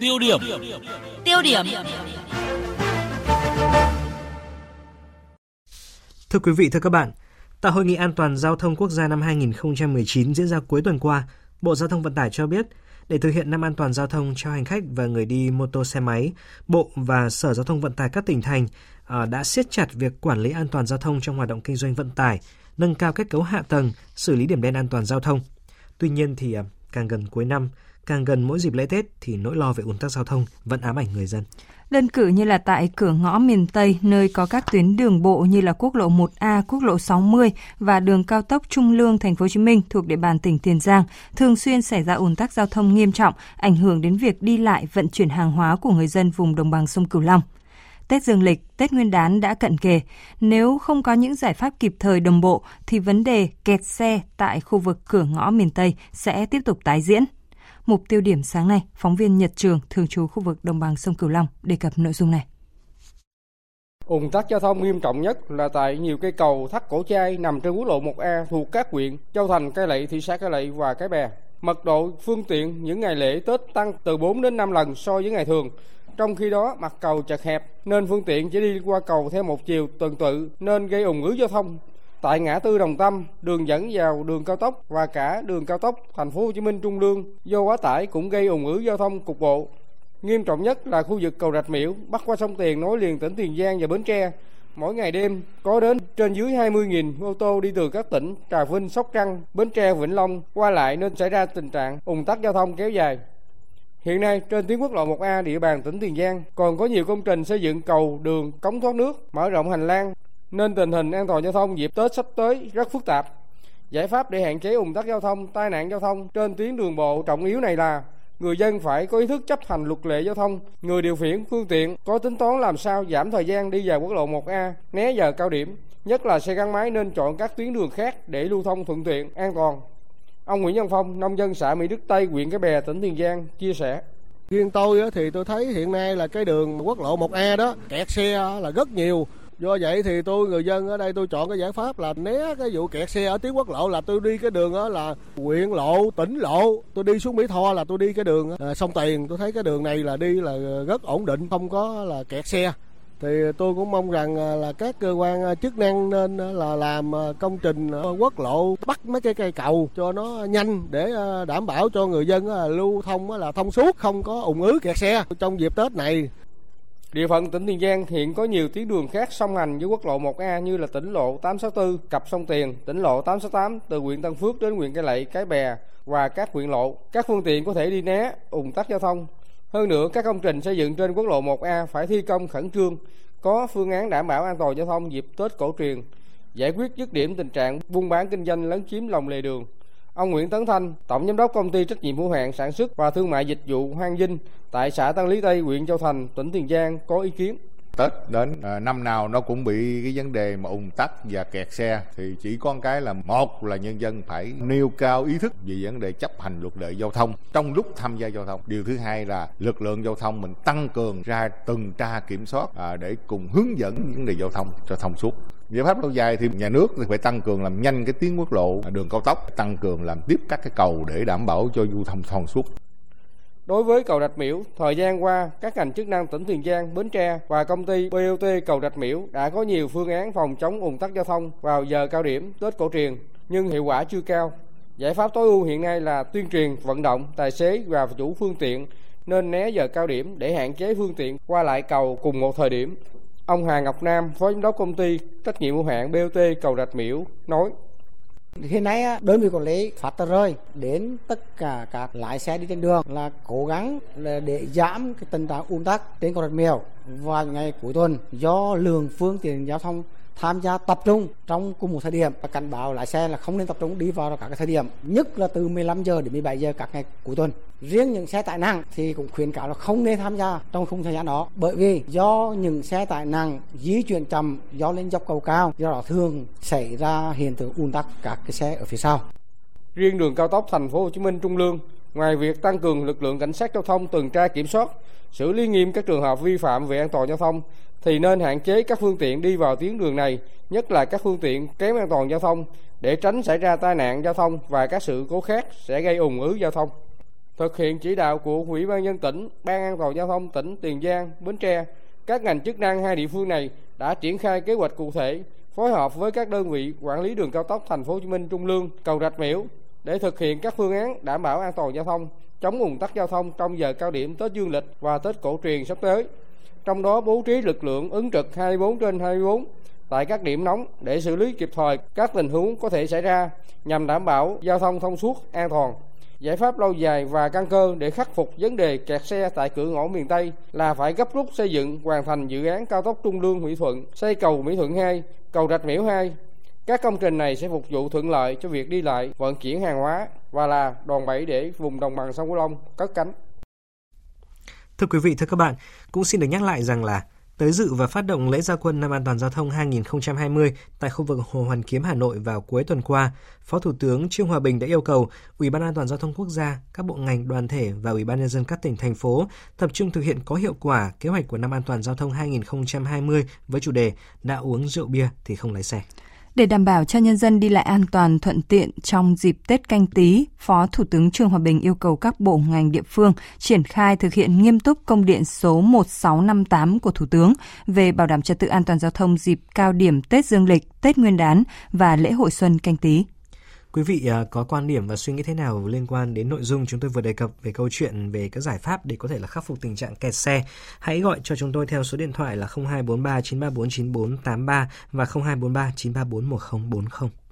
Tiêu điểm. Tiêu điểm. Thưa quý vị, thưa các bạn, tại Hội nghị An toàn Giao thông Quốc gia năm 2019 diễn ra cuối tuần qua, Bộ Giao thông Vận tải cho biết, để thực hiện năm an toàn giao thông cho hành khách và người đi mô tô xe máy, Bộ và Sở Giao thông Vận tải các tỉnh thành à, đã siết chặt việc quản lý an toàn giao thông trong hoạt động kinh doanh vận tải, nâng cao kết cấu hạ tầng, xử lý điểm đen an toàn giao thông. Tuy nhiên thì à, càng gần cuối năm, càng gần mỗi dịp lễ Tết thì nỗi lo về ùn tắc giao thông vẫn ám ảnh người dân. Đơn cử như là tại cửa ngõ miền Tây, nơi có các tuyến đường bộ như là quốc lộ 1A, quốc lộ 60 và đường cao tốc Trung Lương Thành phố Hồ Chí Minh thuộc địa bàn tỉnh Tiền Giang, thường xuyên xảy ra ùn tắc giao thông nghiêm trọng, ảnh hưởng đến việc đi lại vận chuyển hàng hóa của người dân vùng đồng bằng sông Cửu Long. Tết Dương lịch, Tết Nguyên đán đã cận kề. Nếu không có những giải pháp kịp thời đồng bộ thì vấn đề kẹt xe tại khu vực cửa ngõ miền Tây sẽ tiếp tục tái diễn. Mục tiêu điểm sáng nay, phóng viên Nhật Trường, thường trú khu vực đồng bằng sông Cửu Long đề cập nội dung này. Ùn tắc giao thông nghiêm trọng nhất là tại nhiều cây cầu thắt cổ chai nằm trên quốc lộ 1A thuộc các huyện Châu Thành, Cái Lậy, thị xã Cái Lậy và Cái Bè. Mật độ phương tiện những ngày lễ Tết tăng từ 4 đến 5 lần so với ngày thường. Trong khi đó, mặt cầu chật hẹp nên phương tiện chỉ đi qua cầu theo một chiều tuần tự nên gây ủng ứ giao thông. Tại ngã tư Đồng Tâm, đường dẫn vào đường cao tốc và cả đường cao tốc Thành phố Hồ Chí Minh Trung Lương do quá tải cũng gây ủng ứ giao thông cục bộ. Nghiêm trọng nhất là khu vực cầu Rạch Miễu bắc qua sông Tiền nối liền tỉnh Tiền Giang và Bến Tre. Mỗi ngày đêm có đến trên dưới 20.000 ô tô đi từ các tỉnh Trà Vinh, Sóc Trăng, Bến Tre, Vĩnh Long qua lại nên xảy ra tình trạng ủng tắc giao thông kéo dài. Hiện nay trên tuyến quốc lộ 1A địa bàn tỉnh Tiền Giang còn có nhiều công trình xây dựng cầu, đường, cống thoát nước, mở rộng hành lang nên tình hình an toàn giao thông dịp Tết sắp tới rất phức tạp. Giải pháp để hạn chế ủng tắc giao thông, tai nạn giao thông trên tuyến đường bộ trọng yếu này là người dân phải có ý thức chấp hành luật lệ giao thông, người điều khiển phương tiện có tính toán làm sao giảm thời gian đi vào quốc lộ 1A, né giờ cao điểm, nhất là xe gắn máy nên chọn các tuyến đường khác để lưu thông thuận tiện, an toàn. Ông Nguyễn Văn Phong, nông dân xã Mỹ Đức Tây, huyện Cái Bè, tỉnh Tiền Giang chia sẻ. Riêng tôi thì tôi thấy hiện nay là cái đường quốc lộ 1A đó kẹt xe là rất nhiều do vậy thì tôi người dân ở đây tôi chọn cái giải pháp là né cái vụ kẹt xe ở tuyến quốc lộ là tôi đi cái đường đó là huyện lộ tỉnh lộ. Tôi đi xuống mỹ tho là tôi đi cái đường à, sông tiền tôi thấy cái đường này là đi là rất ổn định không có là kẹt xe. Thì tôi cũng mong rằng à, là các cơ quan à, chức năng nên à, là làm công trình quốc lộ bắt mấy cái cây cầu cho nó nhanh để đảm bảo cho người dân lưu thông là thông suốt không có ủng ứ kẹt xe. Trong dịp Tết này Địa phận tỉnh Tiền Giang hiện có nhiều tuyến đường khác song hành với quốc lộ 1A như là tỉnh lộ 864 cặp sông Tiền, tỉnh lộ 868 từ huyện Tân Phước đến huyện Cái Lậy, Cái Bè và các huyện lộ. Các phương tiện có thể đi né ủng tắc giao thông. Hơn nữa, các công trình xây dựng trên quốc lộ 1A phải thi công khẩn trương, có phương án đảm bảo an toàn giao thông dịp Tết cổ truyền, giải quyết dứt điểm tình trạng buôn bán kinh doanh lấn chiếm lòng lề đường. Ông Nguyễn Tấn Thanh, Tổng Giám đốc Công ty Trách nhiệm hữu hạn Sản xuất và Thương mại Dịch vụ Hoang Vinh tại xã Tân Lý Tây, huyện Châu Thành, tỉnh Tiền Giang có ý kiến. Tết đến à, năm nào nó cũng bị cái vấn đề mà ùn tắc và kẹt xe thì chỉ có cái là một là nhân dân phải nêu cao ý thức về vấn đề chấp hành luật lệ giao thông trong lúc tham gia giao thông điều thứ hai là lực lượng giao thông mình tăng cường ra tuần tra kiểm soát à, để cùng hướng dẫn vấn đề giao thông cho thông suốt giải pháp lâu dài thì nhà nước thì phải tăng cường làm nhanh cái tuyến quốc lộ đường cao tốc tăng cường làm tiếp các cái cầu để đảm bảo cho du thông thông suốt Đối với cầu Rạch Miễu, thời gian qua, các ngành chức năng tỉnh Tiền Giang, Bến Tre và công ty BOT cầu Rạch Miễu đã có nhiều phương án phòng chống ùn tắc giao thông vào giờ cao điểm Tết cổ truyền, nhưng hiệu quả chưa cao. Giải pháp tối ưu hiện nay là tuyên truyền, vận động tài xế và chủ phương tiện nên né giờ cao điểm để hạn chế phương tiện qua lại cầu cùng một thời điểm. Ông Hà Ngọc Nam, Phó Giám đốc công ty trách nhiệm hữu hạn BOT cầu Rạch Miễu nói: Hiện nay đơn vị quản lý phát tờ rơi đến tất cả các lái xe đi trên đường là cố gắng để giảm cái tình trạng ùn tắc trên cầu Rạch Miễu vào ngày cuối tuần do lượng phương tiện giao thông tham gia tập trung trong cùng một thời điểm và cảnh báo lái xe là không nên tập trung đi vào các cái thời điểm, nhất là từ 15 giờ đến 17 giờ các ngày cuối tuần. Riêng những xe tải nặng thì cũng khuyến cáo là không nên tham gia trong khung thời gian đó, bởi vì do những xe tải nặng di chuyển chậm do lên dốc cầu cao, do đó thường xảy ra hiện tượng ùn tắc các cái xe ở phía sau. Riêng đường cao tốc thành phố Hồ Chí Minh Trung Lương ngoài việc tăng cường lực lượng cảnh sát giao thông tuần tra kiểm soát xử lý nghiêm các trường hợp vi phạm về an toàn giao thông thì nên hạn chế các phương tiện đi vào tuyến đường này, nhất là các phương tiện kém an toàn giao thông để tránh xảy ra tai nạn giao thông và các sự cố khác sẽ gây ủng ứ giao thông. thực hiện chỉ đạo của Ủy ban nhân tỉnh, Ban an toàn giao thông tỉnh Tiền Giang, Bến Tre, các ngành chức năng hai địa phương này đã triển khai kế hoạch cụ thể, phối hợp với các đơn vị quản lý đường cao tốc Thành phố Hồ Chí Minh Trung Lương, Cầu Rạch Miễu để thực hiện các phương án đảm bảo an toàn giao thông, chống ùn tắc giao thông trong giờ cao điểm Tết Dương lịch và Tết cổ truyền sắp tới. Trong đó bố trí lực lượng ứng trực 24 trên 24 tại các điểm nóng để xử lý kịp thời các tình huống có thể xảy ra nhằm đảm bảo giao thông thông suốt, an toàn. Giải pháp lâu dài và căn cơ để khắc phục vấn đề kẹt xe tại cửa ngõ miền Tây là phải gấp rút xây dựng hoàn thành dự án cao tốc Trung Lương Mỹ Thuận, xây cầu Mỹ Thuận 2, cầu Rạch Miễu 2. Các công trình này sẽ phục vụ thuận lợi cho việc đi lại, vận chuyển hàng hóa và là đòn bẩy để vùng đồng bằng sông Cửu Long cất cánh. Thưa quý vị, thưa các bạn, cũng xin được nhắc lại rằng là tới dự và phát động lễ gia quân năm an toàn giao thông 2020 tại khu vực Hồ Hoàn Kiếm Hà Nội vào cuối tuần qua, Phó Thủ tướng Trương Hòa Bình đã yêu cầu Ủy ban An toàn giao thông quốc gia, các bộ ngành, đoàn thể và Ủy ban nhân dân các tỉnh thành phố tập trung thực hiện có hiệu quả kế hoạch của năm an toàn giao thông 2020 với chủ đề đã uống rượu bia thì không lái xe. Để đảm bảo cho nhân dân đi lại an toàn thuận tiện trong dịp Tết canh tí, Phó Thủ tướng Trương Hòa Bình yêu cầu các bộ ngành địa phương triển khai thực hiện nghiêm túc công điện số 1658 của Thủ tướng về bảo đảm trật tự an toàn giao thông dịp cao điểm Tết Dương lịch, Tết Nguyên đán và lễ hội xuân canh tí. Quý vị à, có quan điểm và suy nghĩ thế nào liên quan đến nội dung chúng tôi vừa đề cập về câu chuyện về các giải pháp để có thể là khắc phục tình trạng kẹt xe? Hãy gọi cho chúng tôi theo số điện thoại là 0243 934 9483 và 0243 934 1040.